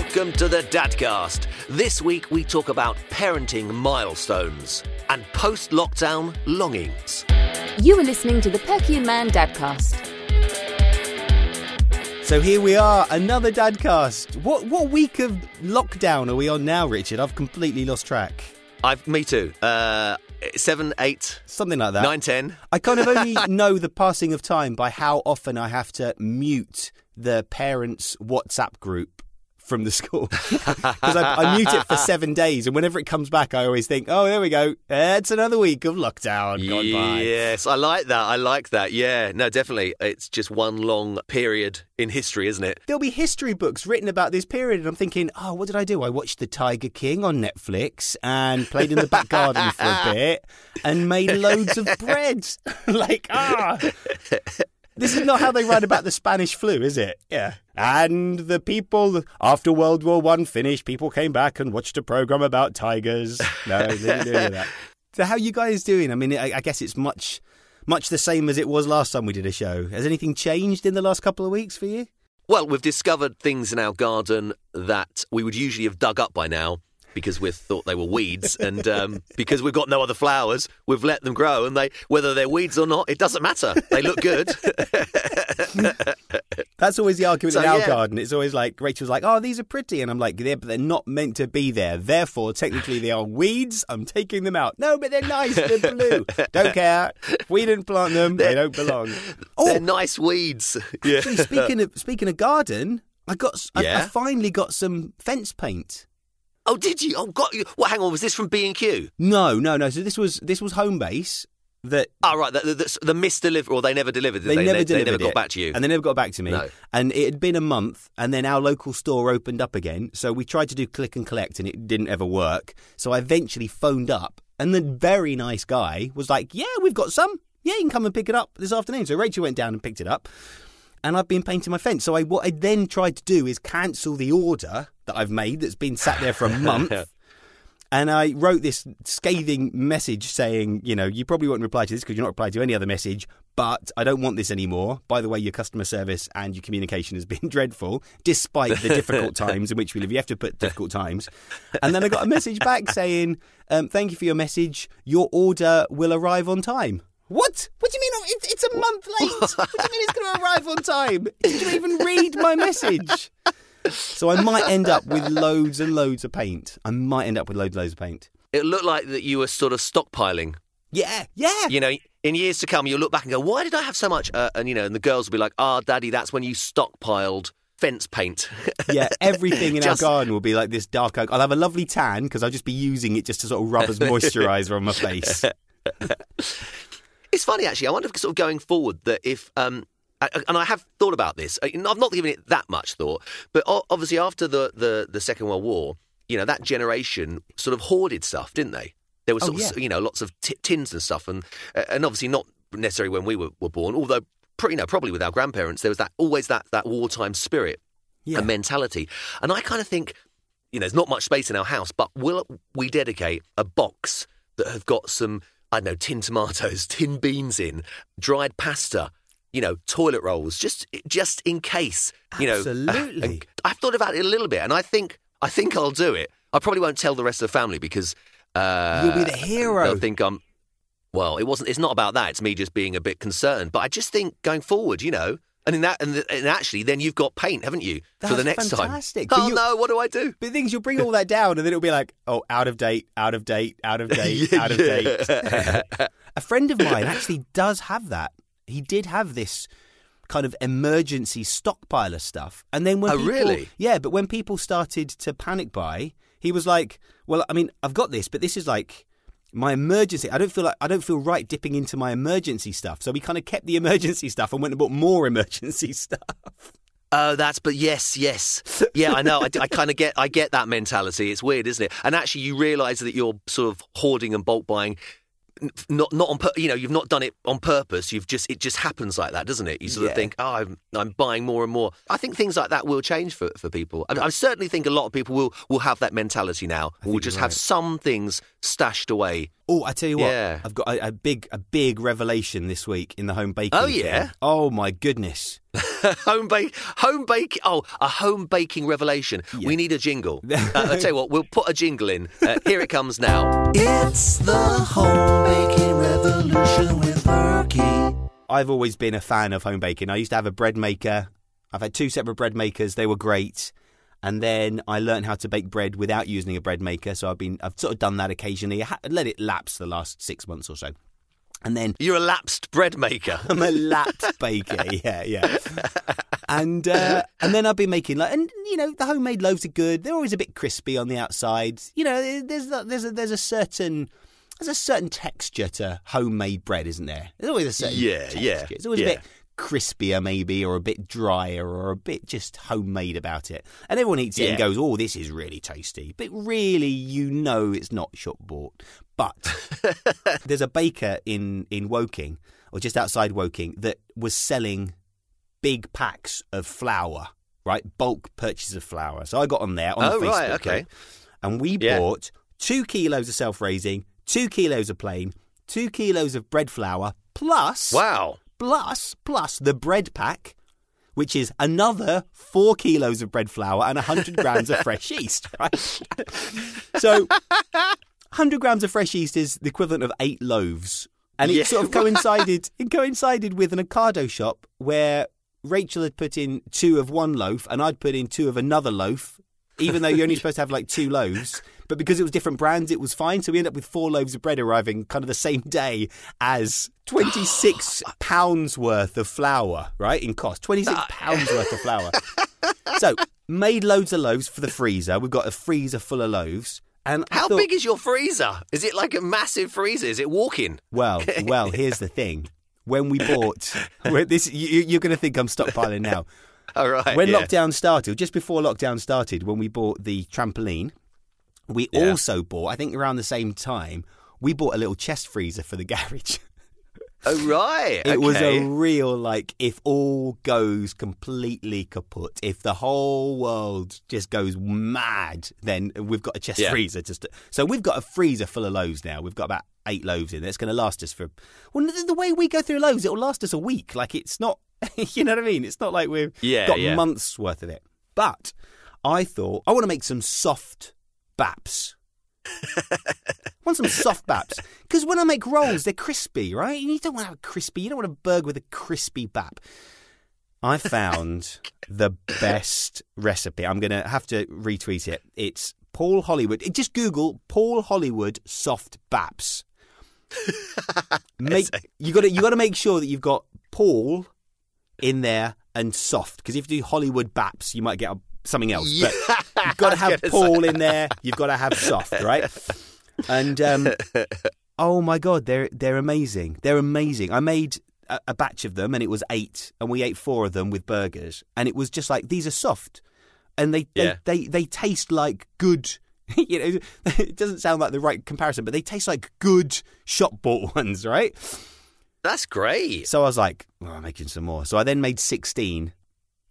Welcome to the Dadcast. This week we talk about parenting milestones and post lockdown longings. You are listening to the Perky and Man Dadcast. So here we are, another Dadcast. What what week of lockdown are we on now, Richard? I've completely lost track. I've me too. Uh, seven, eight, Something like that. nine, ten. I kind of only know the passing of time by how often I have to mute the parents' WhatsApp group from the school because I, I mute it for seven days, and whenever it comes back, I always think, "Oh, there we go. It's another week of lockdown gone by." Yes, I like that. I like that. Yeah, no, definitely. It's just one long period in history, isn't it? There'll be history books written about this period, and I'm thinking, oh, what did I do? I watched The Tiger King on Netflix and played in the back garden for a bit and made loads of bread. like, ah. This is not how they write about the Spanish flu, is it? Yeah. And the people, after World War One finished, people came back and watched a program about tigers. No, they didn't do any of that. So how you guys doing? I mean, I, I guess it's much, much the same as it was last time we did a show. Has anything changed in the last couple of weeks for you? Well, we've discovered things in our garden that we would usually have dug up by now because we thought they were weeds, and um, because we've got no other flowers, we've let them grow, and they whether they're weeds or not, it doesn't matter. They look good. That's always the argument So, in our yeah. garden. It's always like Rachel's like, "Oh, these are pretty," and I'm like, "Yeah, but they're not meant to be there. Therefore, technically, they are weeds. I'm taking them out. No, but they're nice. They're blue. Don't care. If we didn't plant them, they don't belong." Oh, They're nice weeds. Yeah. actually, speaking of speaking of garden, I got s- I- I, Yeah? finally got some fence paint. Oh, did you? Oh, got you. Well, hang on. Was this from B and Q? No, no, no. So this was this was Homebase that Oh, right. The, the, the misdeliver, or they never delivered. They, they, never they, delivered they never got it. back to you. and they never got back to me. No. And it had been a month, and then our local store opened up again. So we tried to do click and collect, and it didn't ever work. So I eventually phoned up, and the very nice guy was like, "Yeah, we've got some. Yeah, you can come and pick it up this afternoon." So Rachel went down and picked it up. And I've been painting my fence. So I, what I then tried to do is cancel the order that I've made that's been sat there for a month. And I wrote this scathing message saying, you know, you probably won't reply to this because you're not replying to any other message, but I don't want this anymore. By the way, your customer service and your communication has been dreadful, despite the difficult times in which we live. You have to put difficult times. And then I got a message back saying, um, thank you for your message. Your order will arrive on time. What? What do you mean? It's, it's a month late. What do you mean it's going to arrive on time? Did you even read my message? So I might end up with loads and loads of paint. I might end up with loads and loads of paint. it looked like that you were sort of stockpiling. Yeah, yeah. You know, in years to come, you'll look back and go, "Why did I have so much?" Uh, and you know, and the girls will be like, "Ah, Daddy, that's when you stockpiled fence paint." Yeah, everything in Just- our garden will be like this dark oak. I'll have a lovely tan because I'll just be using it just to sort of rub as moisturiser on my face. It's funny actually. I wonder if sort of going forward that if um and I have thought about this. I've not given it that much thought, but obviously after the, the, the Second World War, you know that generation sort of hoarded stuff, didn't they? There was Oh, sort of, yeah. you know lots of t- tins and stuff, and uh, and obviously not necessarily when we were, were born, although pretty, you know probably with our grandparents there was that always that that wartime spirit Yeah. and mentality, and I kind of think you know there's not much space in our house, but will we dedicate a box that have got some I don't know tin tomatoes, tin beans in, dried pasta, you know, toilet rolls, just just in case, you know. Absolutely. I've thought about it a little bit, and I think I think I'll do it. I probably won't tell the rest of the family because uh, You'll be the hero. They'll think I'm. Well, it wasn't. It's not about that. It's me just being a bit concerned. But I just think going forward, you know, and in that, and, and actually, then you've got paint, haven't you, for the next fantastic. time? But Oh you- no! What do I do? But the thing is, you'll bring all that down, and then it'll be like, oh, out of date, out of date, out of date, Yeah, out of yeah. date. a friend of mine actually does have that. He did have this kind of emergency stockpile of stuff, and then when Oh, people, really? yeah, but when people started to panic buy, he was like, well, I mean, I've got this, but this is like. My emergency. I don't feel like I don't feel right dipping into my emergency stuff. So we kind of kept the emergency stuff and went and bought more emergency stuff. Oh, that's but yes, yes, yeah. I know. I, I kind of get. I get that mentality. It's weird, isn't it? And actually, you realise that you're sort of hoarding and bulk buying, not not on. Pur- you know, you've not done it on purpose. You've just it just happens like that, doesn't it? You sort Yeah. of think, oh, I'm I'm buying more and more. I think things like that will change for for people. I, I certainly think a lot of people will will have that mentality now. Will just you're have right. some things stashed away. Oh, I tell you what, Yeah. I've got a, a big, a big revelation this week in the home baking. Oh, thing. yeah? Oh my goodness. home bake, home bake. Oh, a home baking revelation. We need a jingle. uh, I tell you what, we'll put a jingle in. Uh, here it comes now. It's the home baking revolution with Perky. I've always been a fan of home baking. I used to have a bread maker. I've had two separate bread makers. They were great. And then I learned how to bake bread without using a bread maker. So I've been, I've sort of done that occasionally. I let it lapse the last six months or so. And then You're a lapsed bread maker. I'm a lapsed baker. Yeah, yeah. And uh, and then I've been making like, and you know, the homemade loaves are good. They're always a bit crispy on the outside. You know, there's a- there's a, there's a certain there's a certain texture to homemade bread, isn't there? There's always a certain Yeah, texture. yeah, It's always yeah. a bit crispier, maybe, or a bit drier, or a bit just homemade about it. And everyone eats it and goes, "Oh, this is really tasty," but really, you know, it's not shop bought. But there's a baker in in Woking or just outside Woking that was selling big packs of flour, right? Bulk purchase of flour. So I got on there on Oh, the Facebook right, okay. group, and we Yeah. bought two kilos of self raising, two kilos of plain, two kilos of bread flour, plus Wow. plus plus the bread pack. Which is another four kilos of bread flour and 100 grams of fresh yeast, right? so 100 grams of fresh yeast is the equivalent of eight loaves. And it Yeah, sort of coincided it coincided with an Ocado shop where Rachel had put in two of one loaf and I'd put in two of another loaf, even though you're only supposed to have like two loaves. But because it was different brands, it was fine. So we end up with four loaves of bread arriving kind of the same day as 26 pounds worth of flour, right? In cost. 26 pounds worth of flour. So made loads of loaves for the freezer. We've got a freezer full of loaves. And How thought- big is your freezer? Is it like a massive freezer? Is it walking? Well, well, here's the thing. When we bought, this you, you're going to think I'm stockpiling now. All right. When yeah. lockdown started, just before lockdown started, when we bought the trampoline, we Yeah. also bought, I think around the same time, we bought a little chest freezer for the garage. Oh right. It was a real like if all goes completely kaput, if the whole world just goes mad, then we've got a chest Yeah. freezer to st- so we've got a freezer full of loaves now. We've got about eight loaves in there. It's going to last us for well the- the way we go through loaves, it'll last us a week. Like it's not, you know what I mean? It's not like we've Yeah, got yeah. months worth of it. But I thought I want to make some soft baps. I want some soft baps because when I make rolls, they're crispy, right? And you don't want to have a crispy. You don't want a burger with a crispy bap. I found the best recipe. I'm going to have to retweet it. It's Paul Hollywood. Just Google Paul Hollywood soft baps. Make you got to you got to make sure that you've got Paul in there and soft because if you do Hollywood baps, you might get a, something else. Yeah. But you've got to have Paul in there. You've got to have soft, right? And um, oh my god, they're they're amazing. They're amazing. I made a, a batch of them, and it was eight, and we ate four of them with burgers, and it was just like these are soft, and they Yeah. they, they they taste like good. You know, it doesn't sound like the right comparison, but they taste like good shop bought ones, right? That's great. So I was like, oh, I'm making some more. So I then made 16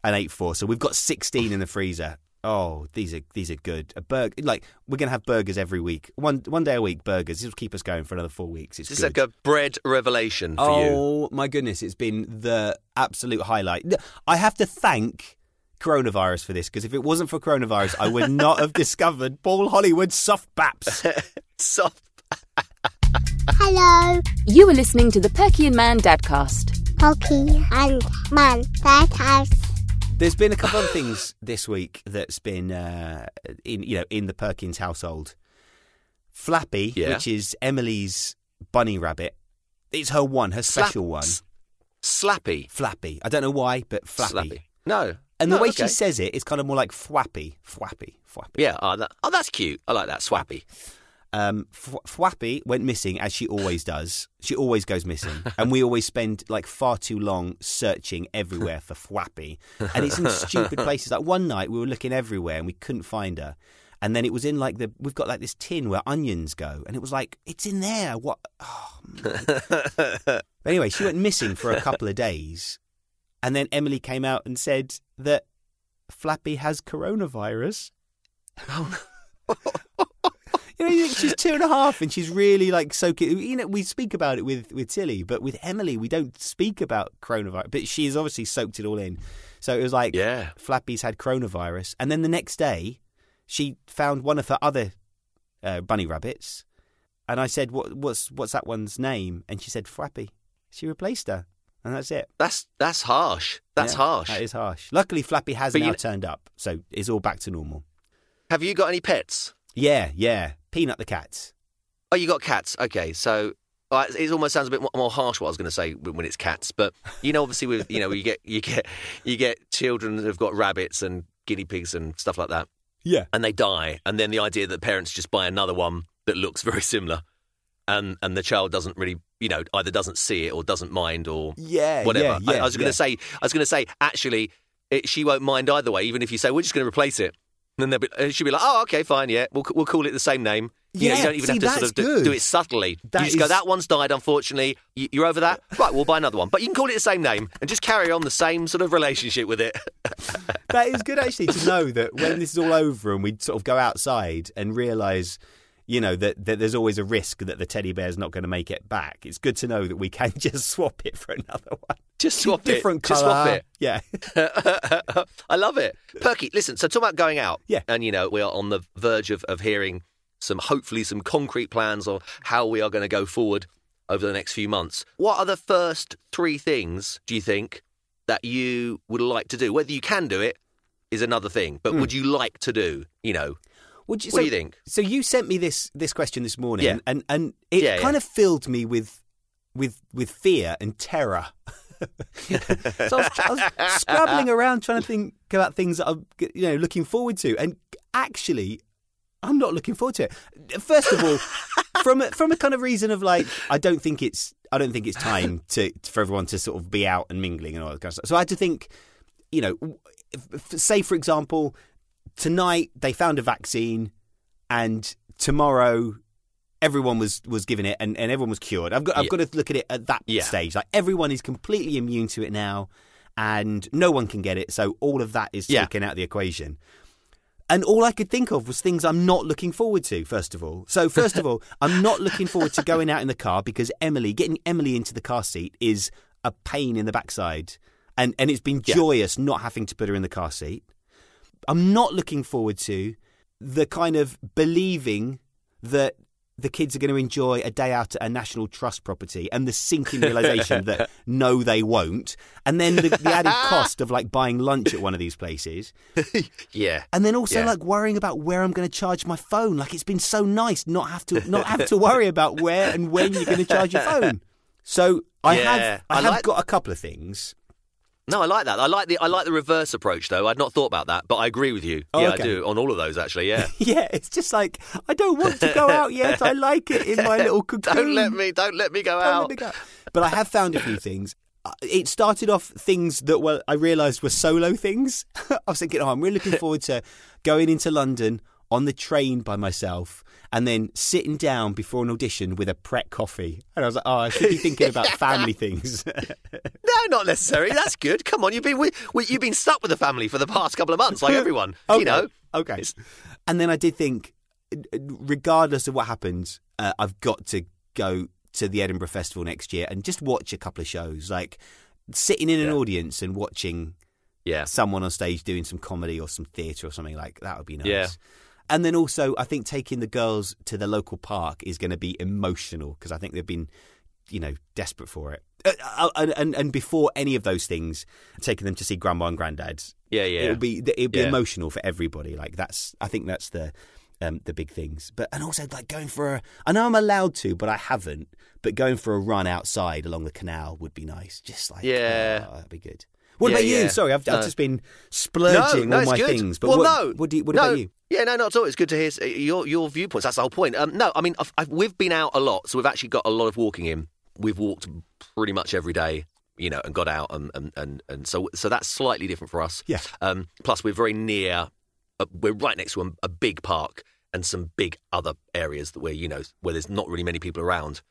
and eight four. So we've got 16 in the freezer. Oh, these are these are good. A burger, like we're gonna have burgers every week. One one day a week, burgers. This will keep us going for another four weeks. It's It's good. like a bread revelation for you. oh my goodness, it's been the absolute highlight. I have to thank coronavirus for this because if it wasn't for coronavirus, I would not have discovered Paul Hollywood's soft baps. Soft. Hello. You are listening to the Perky and Man Dadcast. Perky and Man that has There's been a couple of things this week that's been uh, in you know in the Perkins household. Flappy, Yeah. which is Emily's bunny rabbit, it's her one, her special Slap- one. s- Slappy. Flappy. I don't know why, but Flappy. Slappy. No. And the way okay. she says it, it's kind of more like Fwappy, Fwappy, Fwappy. Yeah. Oh, that, oh, that's cute. I like that. Swappy. Um, F- Fwappy went missing as she always does. She always goes missing, and we always spend like far too long searching everywhere for Fwappy. And it's in stupid places. Like one night we were looking everywhere and we couldn't find her. And then it was in like the we've got like this tin where onions go, and it was like it's in there. What? Oh. Anyway, she went missing for a couple of days, and then Emily came out and said that Flappy has coronavirus. You know, you think she's two and a half, and she's really like so. cute. You know, we speak about it with with Tilly, but with Emily, we don't speak about coronavirus. But she's obviously soaked it all in. So it was like, Yeah. Flappy's had coronavirus, and then the next day, she found one of her other uh, bunny rabbits, and I said, "What what's what's that one's name?" And she said, "Flappy." She replaced her, and that's it. That's that's harsh. That's Yeah, harsh. That is harsh. Luckily, Flappy has But now you- turned up, so it's all back to normal. Have you got any pets? Yeah, yeah. Peanut the cat. Oh, you got cats. Okay, so uh, it almost sounds a bit more, harsh what I was going to say when when it's cats, but you know, obviously, with you know, you get you get you get children that have got rabbits and guinea pigs and stuff like that, Yeah. and they die, and then the idea that parents just buy another one that looks very similar, and and the child doesn't really, you know, either doesn't see it or doesn't mind or Yeah, whatever. yeah, I, yeah, I was going to say, I was going to say, actually, it, she won't mind either way, even if you say we're just going to replace it. And then they'll be, uh, she'll be like, "Oh, okay, fine, yeah, we'll we'll call it the same name." You know, Yeah, you don't even see, have to sort of do, do it subtly. That you just go, "That one's died, unfortunately. You, you're over that, right? We'll buy another one." But you can call it the same name and just carry on the same sort of relationship with it. that is good actually to know that when this is all over and we sort of go outside and realise, you know, that, that there's always a risk that the teddy bear's not going to make it back. It's good to know that we can just swap it for another one. Just swap it. Different Just swap it. Yeah. I love it. Perky, listen, so talk about going out. Yeah. And, you know, we are on the verge of, of hearing some, hopefully, some concrete plans on how we are going to go forward over the next few months. What are the first three things, do you think, that you would like to do? Whether you can do it is another thing, but hmm. would you like to do, you know? Would you, What do you think? So you sent me this this question this morning, Yeah. and and it Yeah, kind yeah. of filled me with with with fear and terror. so I was, I was scrabbling around trying to think about things that I'm you know looking forward to, and actually, I'm not looking forward to it. First of all, from a, from a kind of reason of like, I don't think it's I don't think it's time to for everyone to sort of be out and mingling and all that kind of stuff. So I had to think, you know, if, if- say for example, tonight they found a vaccine, and tomorrow everyone was was given it and, and everyone was cured. I've got I've Yeah. got to look at it at that Yeah. stage. Like everyone is completely immune to it now, and no one can get it. So all of that is Yeah. taken out of the equation. And all I could think of was things I'm not looking forward to, first of all. So, first of all, I'm not looking forward to going out in the car because Emily, getting Emily into the car seat is a pain in the backside. And, and it's been joyous not having to put her in the car seat. I'm not looking forward to the kind of believing that the kids are going to enjoy a day out at a National Trust property and the sinking realization that no, they won't. And then the, the added cost of like buying lunch at one of these places. Yeah. And then also Yeah. like worrying about where I'm going to charge my phone. Like it's been so nice not have to not have to worry about where and when you're going to charge your phone. So I Yeah, have I, I have like- got a couple of things. No, I like that. I like the I like the reverse approach though. I'd not thought about that, but I agree with you. Oh, yeah, okay. I do on all of those actually. Yeah. Yeah, it's just like I don't want to go out yet. I like it in my little cocoon. don't let me don't let me go Don't out. me go. But I have found a few things. Uh, It started off things that were I realised were solo things. I was thinking, oh, I'm really looking forward to going into London on the train by myself and then sitting down before an audition with a Pret coffee. And I was like, oh, I should be thinking about family things. No, not necessary. That's good. Come on, you've been with- you've been stuck with the family for the past couple of months, like everyone. Okay. You know. Okay. And then I did think, regardless of what happens, uh, I've got to go to the Edinburgh Festival next year and just watch a couple of shows, like sitting in an Yeah. audience and watching Yeah. someone on stage doing some comedy or some theatre or something like that would be nice. Yeah. And then also, I think taking the girls to the local park is going to be emotional because I think they've been, you know, desperate for it. Uh, uh, and, and and before any of those things, taking them to see grandma and granddad, Yeah, yeah. it'll be it'll be Yeah. emotional for everybody. Like that's, I think that's the um, the big things. But and also like going for a, I know I'm allowed to, but I haven't. But going for a run outside along the canal would be nice. Just like Yeah. oh, that'd be good. What Yeah, about you? yeah. Sorry, I've, I've just been splurging no, all it's my good. things. But well, what, no, what, do you, what no. about you? Yeah, no, not at all. It's good to hear your your viewpoints. That's the whole point. Um, no, I mean, I've, I've, we've been out a lot, so we've actually got a lot of walking in. We've walked pretty much every day, you know, and got out, and and and, and so so that's slightly different for us. Yeah. Um, plus, we're very near. Uh, we're right next to a, a big park and some big other areas that where you know where there's not really many people around.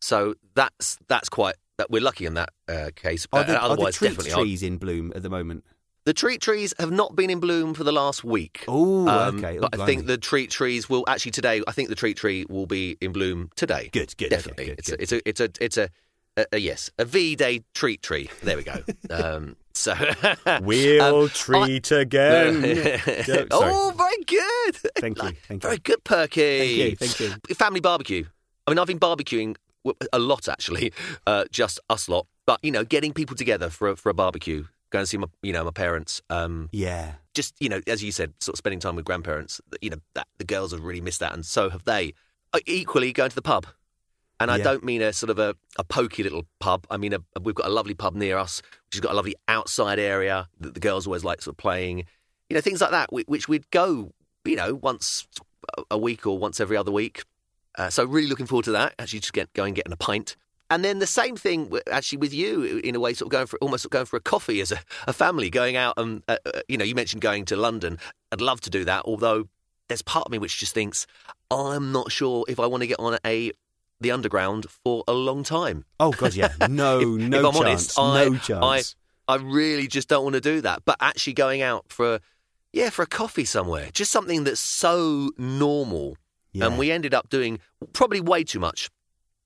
So that's that's quite that we're lucky in that uh, case. Are the, are the otherwise, treat definitely, I- trees in bloom at the moment? The treat trees have not been in bloom for the last week. Oh, Um, okay. Oh, but I think the treat trees will actually today. I think the treat tree will be in bloom today. Good, good, okay, definitely. good, it's, good. A, it's a it's a it's a, a, a yes a V Day treat tree. There we go. um, so We'll Um, treat again. Yeah, oh, very good. Thank you, thank you. Very good, Perky. Thank you, thank you. Family barbecue. I mean, I've been barbecuing a lot actually, uh, just us lot. But you know, getting people together for a, for a barbecue, going to see my you know my parents. Um, Yeah. just you know, as you said, sort of spending time with grandparents. You know, that the girls have really missed that, and so have they. Uh, Equally, going to the pub, and I Yeah. don't mean a sort of a, a pokey little pub. I mean, a, we've got a lovely pub near us, which has got a lovely outside area that the girls always like sort of playing. You know, things like that, which we'd go, you know, once a- a week or once every other week. Uh, so really looking forward to that. Actually, just get going, getting a pint. And then the same thing, actually, with you in a way, sort of going for almost sort of going for a coffee as a, a family, going out and uh, uh, you know, you mentioned going to London. I'd love to do that, although there's part of me which just thinks I'm not sure if I want to get on a the underground for a long time. Oh god, yeah. No, If- no if I'm chance. honest, I, no chance. I, I really just don't want to do that. But actually going out for, yeah, for a coffee somewhere, just something that's so normal. Yeah. And we ended up doing probably way too much.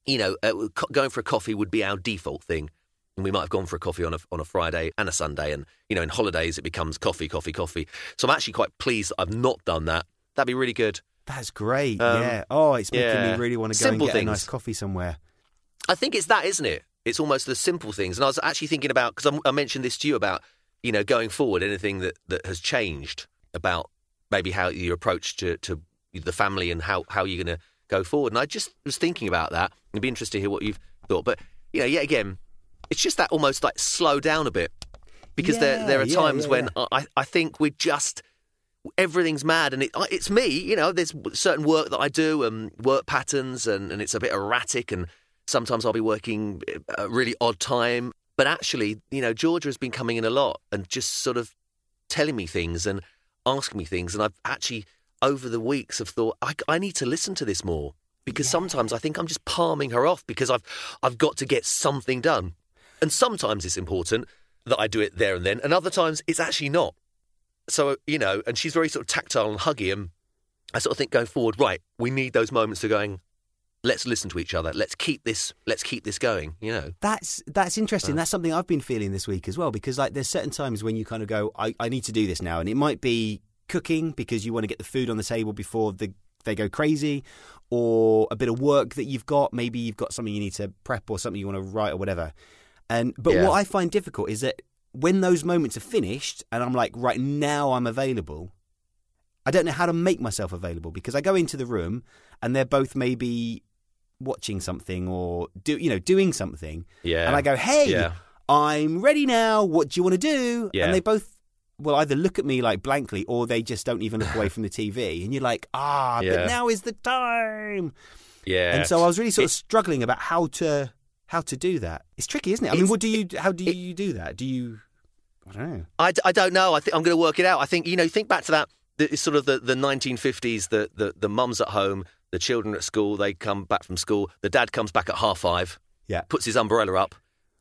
You know, uh, going for a coffee would be our default thing. And we might have gone for a coffee on a, on a Friday and a Sunday. And, you know, in holidays, it becomes coffee, coffee, coffee. So I'm actually quite pleased that I've not done that. That'd be really good. That's great. Um, yeah. Oh, it's making yeah. me really want to go Simple and get things. a nice coffee somewhere. I think it's that, isn't it? It's almost the simple things. And I was actually thinking about because I mentioned this to you about you know going forward, anything that that has changed about maybe how your approach to to the family and how how you're going to go forward. And I just was thinking about that. It'd be interesting to hear what you've thought. But you know, yet again, it's just that almost like slow down a bit because there Yeah, there are yeah, times yeah, when. I I think we're just everything's mad and it, it's me you know there's certain work that i do and work patterns and, and it's a bit erratic and sometimes i'll be working uh, a really odd time but actually you know georgia has been coming in a lot and just sort of telling me things and asking me things and i've actually over the weeks have thought i, I need to listen to this more because sometimes i think i'm just palming her off because i've i've got to get something done and sometimes it's important that i do it there and then and other times it's actually not so you know, and she's very sort of tactile and huggy, and I sort of think going forward, right? We need those moments of going. Let's listen to each other. Let's keep this. Let's keep this going. You know. That's that's Uh. interesting. That's something I've been feeling this week as well. Because like, there's certain times when you kind of go, I, I need to do this now, and it might be cooking because you want to get the food on the table before the they go crazy, or a bit of work that you've got. Maybe you've got something you need to prep or something you want to write or whatever. And but Yeah. what I find difficult is that when those moments are finished, and I'm like, right now I'm available. I don't know how to make myself available because I go into the room and they're both maybe watching something or do you know doing something Yeah. and I go, "Hey, Yeah. I'm ready now. What do you want to do?" Yeah. And they both will either look at me like blankly or they just don't even look away from the TV. And you're like, "Ah, Yeah. but now is the time." Yeah. And so I was really sort of It- struggling about how to how to do that. It's tricky, isn't it? I mean, what do you how do you do that? Do you I don't know. I, I don't know. I think I'm going to work it out. I think you know. Think back to that. The, it's sort of the, the 1950s. The, the the mums at home, the children at school. They come back from school. The dad comes back at half five. Yeah. Puts his umbrella up,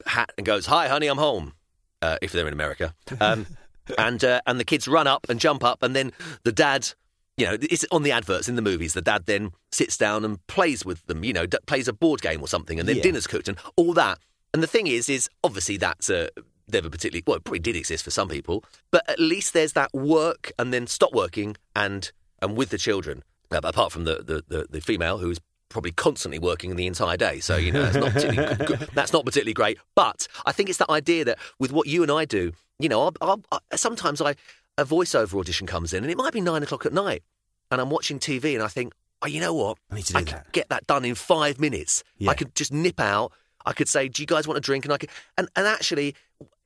hat, and goes, "Hi, honey, I'm home." Uh, if they're in America, um, and uh, and the kids run up and jump up, and then the dad. You know, it's on the adverts in the movies. The dad then sits down and plays with them. You know, d- plays a board game or something, and then Yeah. dinner's cooked and all that. And the thing is, is obviously that's a never particularly well, it probably did exist for some people, but at least there's that work and then stop working and and with the children. Uh, apart from the, the, the, the female who's probably constantly working the entire day, so you know that's not particularly good, that's not particularly great. But I think it's that idea that with what you and I do, you know, I'll, I'll, I, sometimes I a voiceover audition comes in and it might be nine o'clock at night, and I'm watching TV and I think, oh, you know what, I need to do I could that. get that done in five minutes. Yeah. I could just nip out. I could say, "Do you guys want a drink?" And I could, and and actually,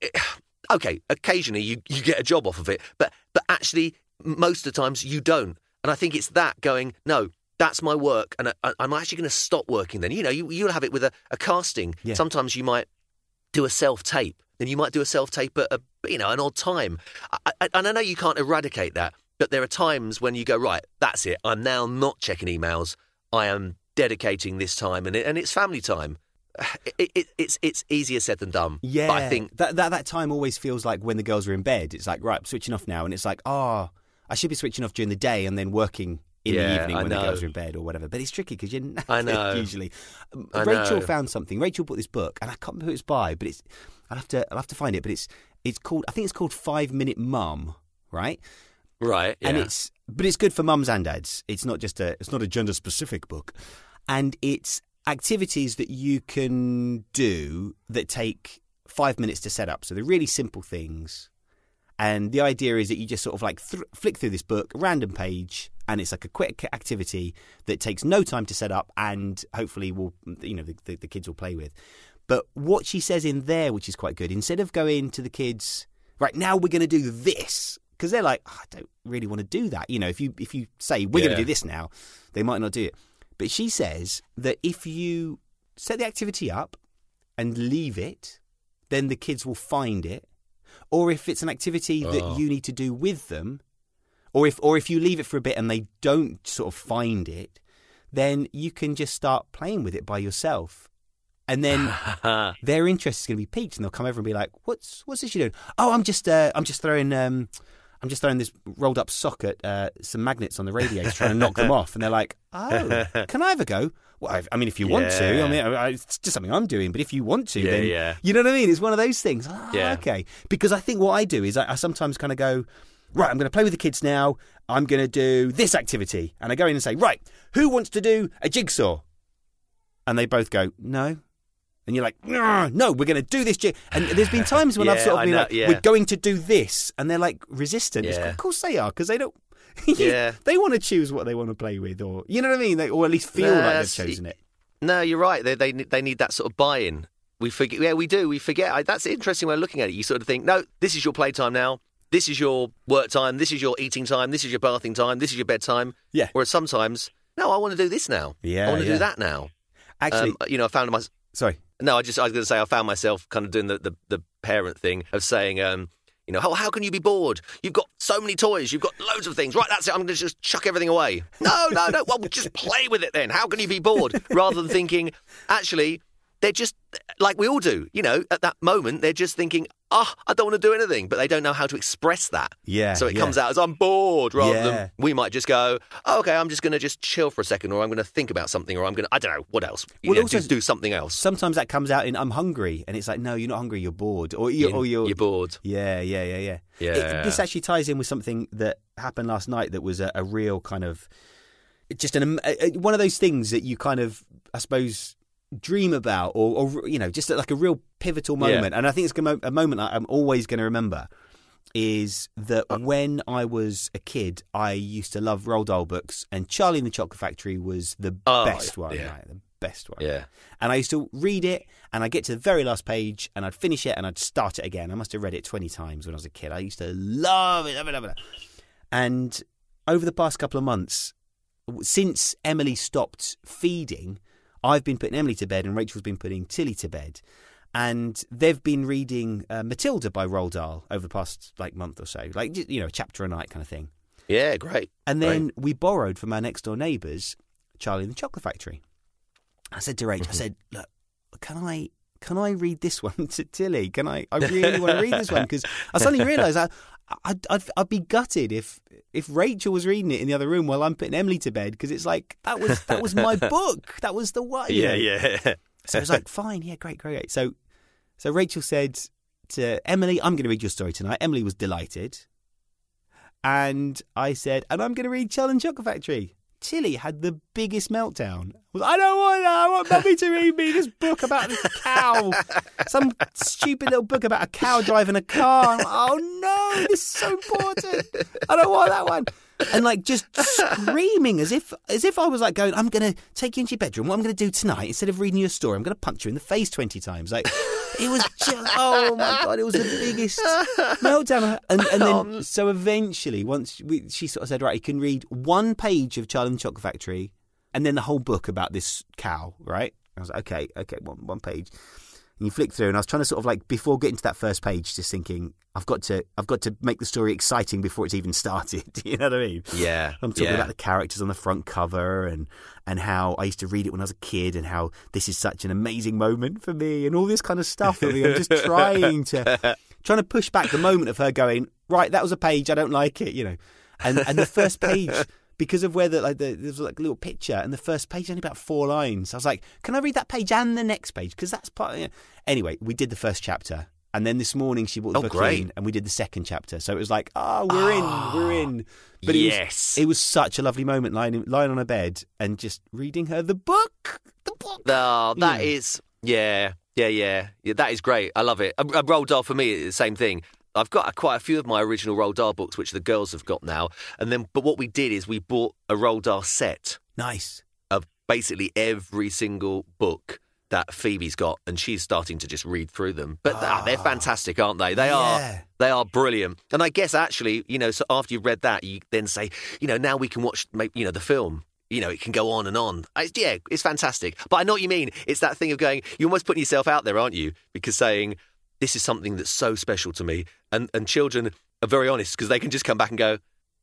okay, occasionally you, you get a job off of it, but but actually, most of the times you don't. And I think it's that going, no, that's my work, and I, I'm actually going to stop working. Then you know, you you'll have it with a, a casting. Yeah. Sometimes you might do a self tape, then you might do a self tape at a you know an odd time. I, I, and I know you can't eradicate that, but there are times when you go right. That's it. I'm now not checking emails. I am dedicating this time, and it, and it's family time. it, it, it's it's easier said than done. Yeah, but I think that, that that time always feels like when the girls are in bed. It's like right, I'm switching off now, and it's like, oh, I should be switching off during the day and then working in the Yeah, evening I when the girls are in bed or whatever. But it's tricky because you're I know. usually. Um, I Rachel know. found something. Rachel bought this book, and I can't remember who it's by, but it's. I'll have to I'll have to find it, but it's it's called I think it's called Five Minute Mum, right? right. Yeah. and it's but it's good for mums and dads. It's not just a it's not a gender specific book, and it's activities that you can do that take five minutes to set up. So they're really simple things, and the idea is that you just sort of like th- flick through this book, random page, and it's like a quick activity that takes no time to set up, and hopefully will you know the, the, the kids will play with. But what she says in there, which is quite good, instead of going to the kids, right now we're going to do this, because they're like, "Oh, I don't really want to do that. You know, if you if you say we're going to do this now, they might not do it. But she says that if you set the activity up and leave it, then the kids will find it. Or if it's an activity that Oh. you need to do with them, or if or if you leave it for a bit and they don't sort of find it, then you can just start playing with it by yourself. And then their interest is going to be piqued, and they'll come over and be like, "What's what's this you doing? Oh, I'm just uh, I'm just throwing um, I'm just throwing this rolled up socket, uh, some magnets on the radiator, trying to knock them off." And they're like, "Oh, can I have a go?" Well, I, I mean, if you want to, I mean, I, it's just something I'm doing. But if you want to, Yeah, then yeah. you know what I mean. It's one of those things. Ah, Yeah. Okay. Because I think what I do is I, I sometimes kind of go, right, I'm going to play with the kids now. I'm going to do this activity, and I go in and say, right, who wants to do a jigsaw? And they both go, no. And you're like, no, no, we're going to do this. Jig-. And there's been times when I've sort of been know, like, yeah. we're going to do this. And they're like resistant. Yeah. of course they are, because they don't. Yeah. they want to choose what they want to play with, or you know what I mean, they, or at least feel No, like they've chosen it. No, you're right. They they they need that sort of buy-in. We forget. Yeah, we do. We forget. I, that's interesting way of looking at it. You sort of think, no, this is your playtime now. This is your work time. This is your eating time. This is your bathing time. This is your bedtime. Yeah. Whereas sometimes, no, I want to do this now. Yeah, I want to yeah. do that now. Actually, Um, you know, I found my. sorry. No, I just I was going to say I found myself kind of doing the, the, the parent thing of saying, um, you know, how, how can you be bored? You've got so many toys. You've got loads of things. Right, that's it. I'm going to just chuck everything away. No, no, no. Well, just play with it then. How can you be bored? Rather than thinking, actually, they're just like we all do. You know, at that moment, they're just thinking, oh, I don't want to do anything, but they don't know how to express that. Yeah, So it yeah. comes out as I'm bored, rather Yeah. than we might just go, oh, okay, I'm just going to just chill for a second, or I'm going to think about something, or I'm going to, I don't know, what else? You Well, know, also- just do something else. Sometimes that comes out in "I'm hungry," and it's like, no, you're not hungry. You're bored, or you're, You- or you're, you're bored. Yeah, yeah, yeah, yeah. Yeah. It- this actually ties in with something that happened last night. That was a, a real kind of just an a- one of those things that you kind of, I suppose, dream about, or, or you know, just like a real pivotal Yeah. moment. And I think it's a moment I'm always going to remember. Is that Uh. when I was a kid, I used to love Roald Dahl books, and Charlie and the Chocolate Factory was the Oh, best one, yeah. right? The best one. Yeah. And I used to read it, and I'd get to the very last page, and I'd finish it, and I'd start it again. I must have read it 20 times when I was a kid. I used to love it. Love it, love it. And over the past couple of months, since Emily stopped feeding, I've been putting Emily to bed, and Rachel's been putting Tilly to bed. And they've been reading uh, Matilda by Roald Dahl over the past like month or so, like you know, a chapter a night kind of thing. Yeah, great. And then we borrowed from our next door neighbours, Charlie and the Chocolate Factory. I said to Mm-hmm. I said, look, can I can I read this one to Tilly? Can I? I really want to read this one because I suddenly realised I. I'd, I'd, I'd be gutted if if Rachel was reading it in the other room while I'm putting Emily to bed because it's like that was that was my book that was the one Yeah, know. yeah. So I was like, fine, yeah, great, great, great. So, so Rachel said to Emily, I'm going to read your story tonight. Emily was delighted. And I said, and I'm going to read Charlie and Chocolate Factory. Tilly had the biggest meltdown. Was I don't want that. I want mummy to read me this book about this cow. Some stupid little book about a cow driving a car. Oh no, this is so important. I don't want that one. And like just screaming as if as if I was like going, I'm gonna take you into your bedroom. What I'm gonna do tonight, instead of reading you a story, I'm gonna punch you in the face twenty times. Like it was just oh my god, it was the biggest meltdown. And and then um, so eventually, once we, she sort of said, right, you can read one page of Charlie and the Chocolate Factory, and then the whole book about this cow, right? I was like, okay, okay, one one page. And you flick through, and I was trying to sort of like before getting to that first page, just thinking, I've got to, I've got to make the story exciting before it's even started. you know what I mean? Yeah, I'm talking yeah. about the characters on the front cover and and how I used to read it when I was a kid and how this is such an amazing moment for me and all this kind of stuff. I mean, I'm just trying to trying to push back the moment of her going, right, that was a page, I don't like it, you know. And and the first page because of where the like the, there's like a little picture and the first page only about four lines. I was like, can I read that page and the next page because that's part. Of, Anyway, we did the first chapter. And then this morning she brought the Oh, book great. in, and we did the second chapter. So it was like, oh, we're in, ah, we're in. But it yes. was, it was such a lovely moment lying lying on her bed and just reading her the book, the book. Oh, that Yeah. is, yeah, yeah, yeah, yeah. That is great. I love it. A, a Roald Dahl for me the same thing. I've got quite a few of my original Roald Dahl books, which the girls have got now. And then, but what we did is we bought a Roald Dahl set Nice. of basically every single book that Phoebe's got, and she's starting to just read through them. But ah, they're fantastic, aren't they? They Yeah. are. They are brilliant. And I guess actually, you know, so after you've read that, you then say, you know, now we can watch, you know, the film. You know, it can go on and on. It's, yeah, it's fantastic. But I know what you mean. It's that thing of going, you're almost putting yourself out there, aren't you? Because saying, this is something that's so special to me. And, and children are very honest because they can just come back and go,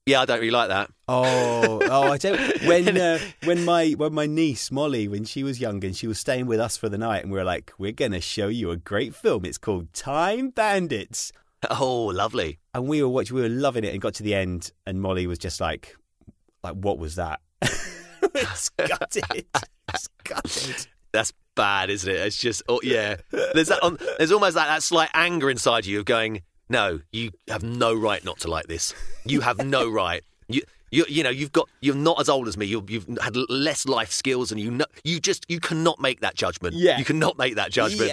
yeah, I don't really like that. Oh, oh! I don't. When uh, when my when my niece Molly, when she was young and she was staying with us for the night, and we were like, "We're going to show you a great film. It's called Time Bandits." Oh, lovely. And we were watching, we were loving it, and got to the end, and Molly was just like, "Like, what was that?" it's gutted. It's gutted. That's bad, isn't it? It's just, oh, yeah. There's that. On, there's almost like that slight anger inside you of going, no, you have no right not to like this. You have no right. You, you, you know, you've got. You're not as old as me. You've, you've had less life skills, and you know, you just, you cannot make that judgment. Yeah. you cannot make that judgment.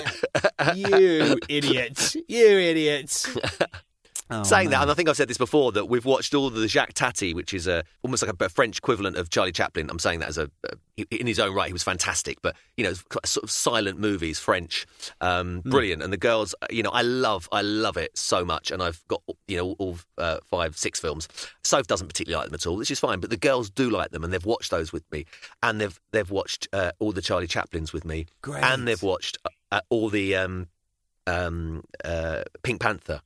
you idiots! You idiots! Oh, Saying that, and I think I've said this before, that we've watched all the Jacques Tati, which is a almost like a, French equivalent of Charlie Chaplin. I'm saying that as a, a in his own right, he was fantastic, but you know, sort of silent movies, French, um, Hmm. brilliant. And the girls, you know, I love, I love it so much, and I've got you know all uh, five, six films. Soph doesn't particularly like them at all, which is fine, but the girls do like them, and they've watched those with me, and they've they've watched uh, all the Charlie Chaplins with me, Great. and they've watched uh, all the um, um, uh, Pink Panther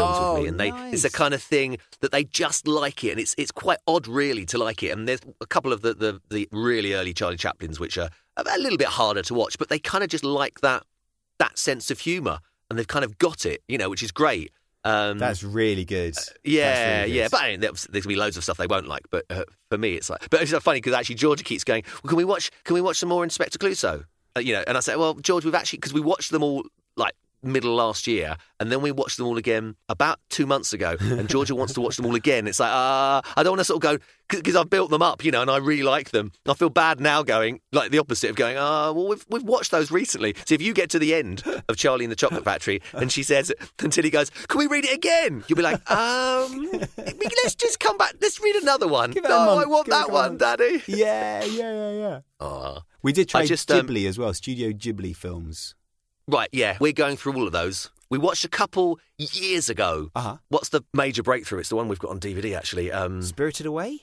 films Oh, with me, and they it's the nice. kind of thing that they just like it, and it's it's quite odd, really, to like it. And there's a couple of the the, the really early Charlie Chaplins which are a little bit harder to watch, but they kind of just like that that sense of humour, and they've kind of got it, you know, which is great. Um, That's really good. yeah, That's really yeah, but I mean, there's, there's gonna be loads of stuff they won't like. But uh, for me, it's like, but it's funny because actually Georgia keeps going. Well, can we watch? Can we watch some more Inspector Clouseau? Uh, you know, and I say, well, George, we've actually because we watched them all like middle last year, and then we watched them all again about two months ago. And Georgia wants to watch them all again. It's like, ah, I don't want to sort of go because I've built them up, you know, and I really like them. I feel bad now going like the opposite of going, ah, well, we've we've watched those recently. So if you get to the end of Charlie and the Chocolate Factory, and she says until he goes, can we read it again? You'll be like, um, let's just come back. Let's read another one. Give it a No, month. I want Give that one, month. Daddy. Yeah, yeah, yeah, yeah. Oh. We did try just, um, Ghibli as well, Studio Ghibli films. Right, yeah, we're going through all of those. We watched a couple years ago. Uh huh. What's the major breakthrough? It's the one we've got on DVD, actually. Um, Spirited Away.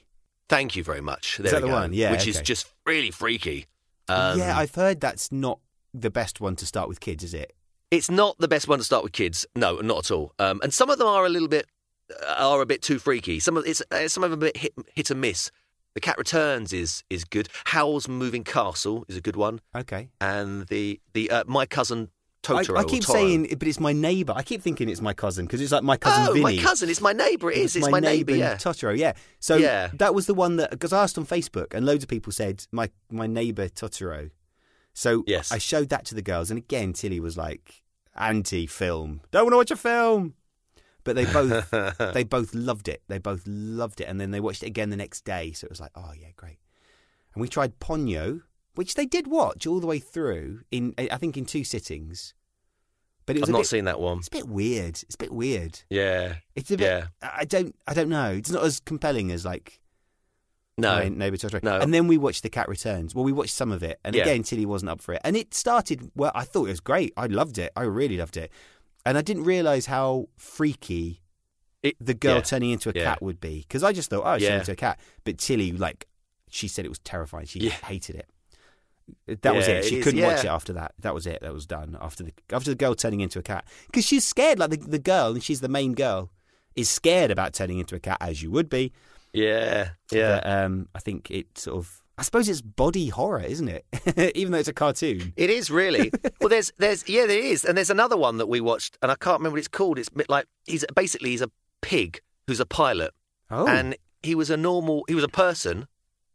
thank you very much. There that we the go. one? Yeah, Which is just really freaky. Um, yeah, I've heard that's not the best one to start with kids, is it? It's not the best one to start with kids. No, not at all. Um, and some of them are a little bit uh, are a bit too freaky. Some of it's uh, some of them a bit hit, hit and miss. The Cat Returns is is good. Howl's Moving Castle is a good one, Okay. and the the uh, My Cousin Totoro. I or keep saying, but it's my neighbour. I keep thinking it's my cousin because it's like my cousin oh, Vinny. my cousin. It's my neighbour. It is. It's, my, neighbour. neighbour Yeah. Totoro. Yeah. So Yeah. that was the one that because I asked on Facebook and loads of people said my my neighbour Totoro. So Yes. I showed that to the girls, and again Tilly was like anti-film. Don't want to watch a film. But they both they both loved it. They both loved it, and then they watched it again the next day. So it was like, oh yeah, great. And we tried Ponyo, which they did watch all the way through in I think in two sittings. But it was I've not bit, seen that one. It's a bit weird. It's a bit weird. Yeah. It's a bit. Yeah. I don't. I don't know. It's not as compelling as like No. Totoro. No. And then we watched The Cat Returns. Well, we watched some of it, and Yeah. again, Tilly wasn't up for it. And it started. Well, I thought it was great. I loved it. I really loved it. And I didn't realise how freaky It- the girl yeah. turning into a Yeah. cat would be. Because I just thought, oh, she's Yeah. into a cat. But Tilly, like, she said it was terrifying. She hated it. That was Yeah, it. it She is, couldn't watch it after that. That was it. That was done after the after the girl turning into a cat because she's scared. Like the the girl, and she's the main girl, is scared about turning into a cat, as you would be. Yeah, yeah. But, um, I think it sort of. I suppose it's body horror, isn't it? Even though it's a cartoon. It is really. well, there's, there's, yeah, there is, and there's another one that we watched, and I can't remember what it's called. It's like he's basically he's a pig who's a pilot, Oh, and he was a normal, he was a person,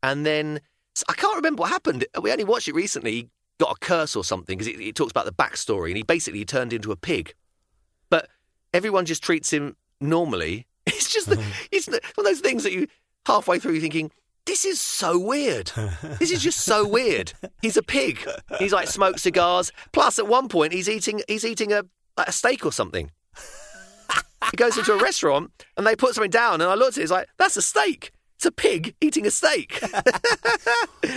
and then I can't remember what happened. We only watched it recently. He got a curse or something because it, it talks about the backstory, and he basically turned into a pig, but everyone just treats him normally. It's just, the, mm-hmm. it's the- one of those things that you halfway through you're thinking. This is so weird. This is just so weird. He's a pig. He's like smoked cigars. Plus, at one point, he's eating he's eating a like a steak or something. he goes into a restaurant and they put something down, and I looked at it. It's like that's a steak. It's a pig eating a steak.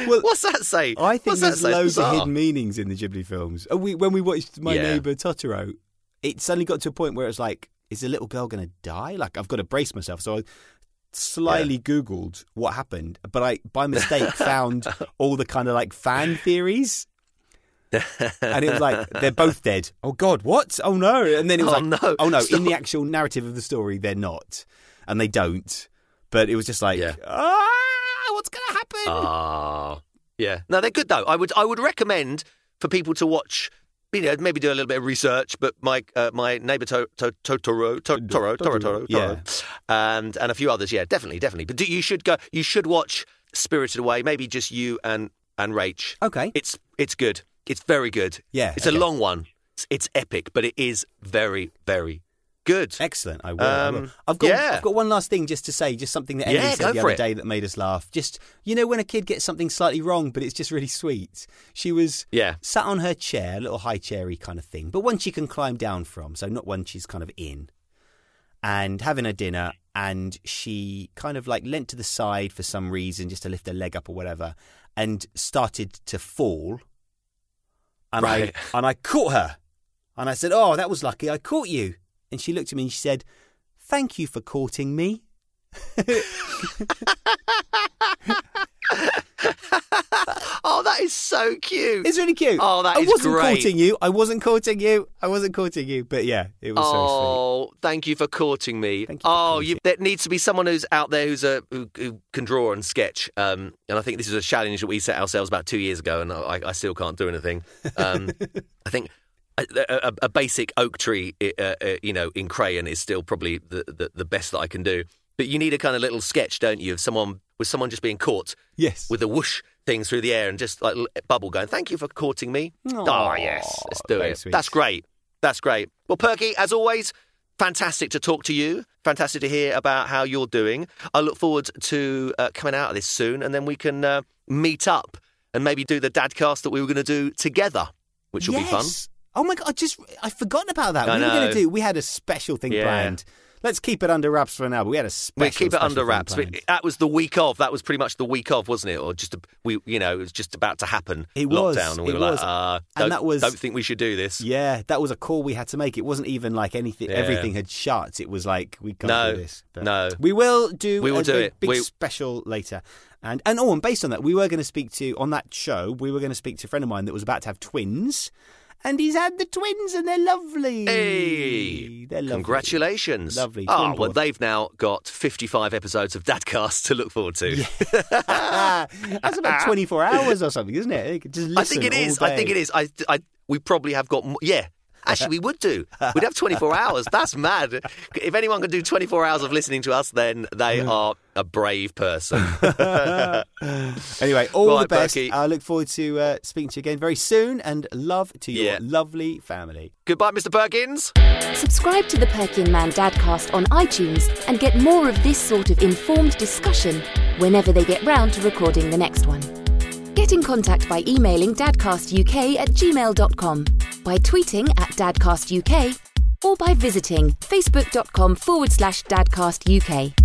What's that say? I think What's that there's say? Loads of hidden meanings in the Ghibli films. Uh, We, when we watched My Yeah. Neighbor Totoro, it suddenly got to a point where it's like, is the little girl going to die? Like, I've got to brace myself. So I slyly Googled what happened, but I, by mistake, found all the kind of like fan theories. and it was like they're both dead. Oh God, what? Oh no! And then it was Oh, like, no. oh no! In the actual narrative of the story, they're not, and they don't. But it was just like, Yeah. ah, what's going to happen? Ah, yeah. No, they're good though. I would I would recommend for people to watch. You know, maybe do a little bit of research. But my uh, my to, to, Totoro, to, Toro, Toro, Toro, Yeah. And and a few others. Yeah, definitely, definitely. But do, you should go. You should watch Spirited Away. Maybe just you and and Rach. okay, It's it's good. It's very good. Yeah, It's okay. a long one. It's, it's epic, but it is very very good. Excellent. I will. I will. Um, I've got yeah. I've got one last thing just to say, just something that Emily Yeah, said the other it. day that made us laugh. Just you know when a kid gets something slightly wrong, but it's just really sweet. She was Yeah. sat on her chair, a little high chairy kind of thing, but one she can climb down from, so not one she's kind of in. And having her dinner, and she kind of like leant to the side for some reason, just to lift her leg up or whatever, and started to fall. And Right. I and I caught her, and I said, "Oh, that was lucky. I caught you." And she looked at me and she said, "Thank you for courting me." Oh, that is so cute. It's really cute. Oh, that I is wasn't great. courting you. I wasn't courting you. I wasn't courting you. But yeah, it was so Oh, thank you for courting me. Thank you oh, courting. you, there needs to be someone who's out there who's a who, who can draw and sketch. Um, and I think this is a challenge that we set ourselves about two years ago, and I, I still can't do anything. Um, I think. A, a, a basic oak tree, uh, uh, you know, in crayon is still probably the, the, the best that I can do. But you need a kind of little sketch, don't you, of someone with someone just being caught Yes. with a whoosh thing through the air and just like bubble going. Thank you for courting me. oh yes, let's do it. sweet. That's great. That's great. Well, Perky, as always, fantastic to talk to you. Fantastic to hear about how you're doing. I look forward to uh, coming out of this soon, and then we can uh, meet up and maybe do the dadcast that we were going to do together, which will be fun. Oh my god! I just I forgotten about that. I we were going to do. We had a special thing Yeah. planned. Let's keep it under wraps for now. But we had a special. We keep it special under thing wraps. But that was the week of. That was pretty much the week of, wasn't it? Or just a, we, you know, it was just about to happen. It was, lockdown, and we it were like, was. uh, And don't, that was- don't think we should do this. Yeah, that was a call we had to make. It wasn't even like anything. Yeah. Everything had shut. It was like we can't No, do this. But no. we will do. We will a, do a it. Big We- special later. And and oh, and based on that, we were going to speak to on that show. We were going to speak to a friend of mine that was about to have twins, and he's had the twins, and they're lovely. Hey, they're lovely. congratulations! Lovely. Oh, Twin well, they've now got fifty-five episodes of Dadcast to look forward to. That's about twenty four hours or something, isn't it? You could Just I think it is. I think it is. I, I, we probably have got. Yeah. Actually, we would do. We'd have 24 hours. That's mad. If anyone can do 24 hours of listening to us, then they are a brave person. Anyway, all the best. Perky. I look forward to uh, speaking to you again very soon, and love to your Yeah. lovely family. Goodbye, Mr. Perkins. Subscribe to the Perky and Man Dadcast on iTunes and get more of this sort of informed discussion whenever they get round to recording the next one. Get in contact by emailing dadcastuk at gmail.com, by tweeting at dadcastuk, or by visiting facebook.com forward slash dadcastuk.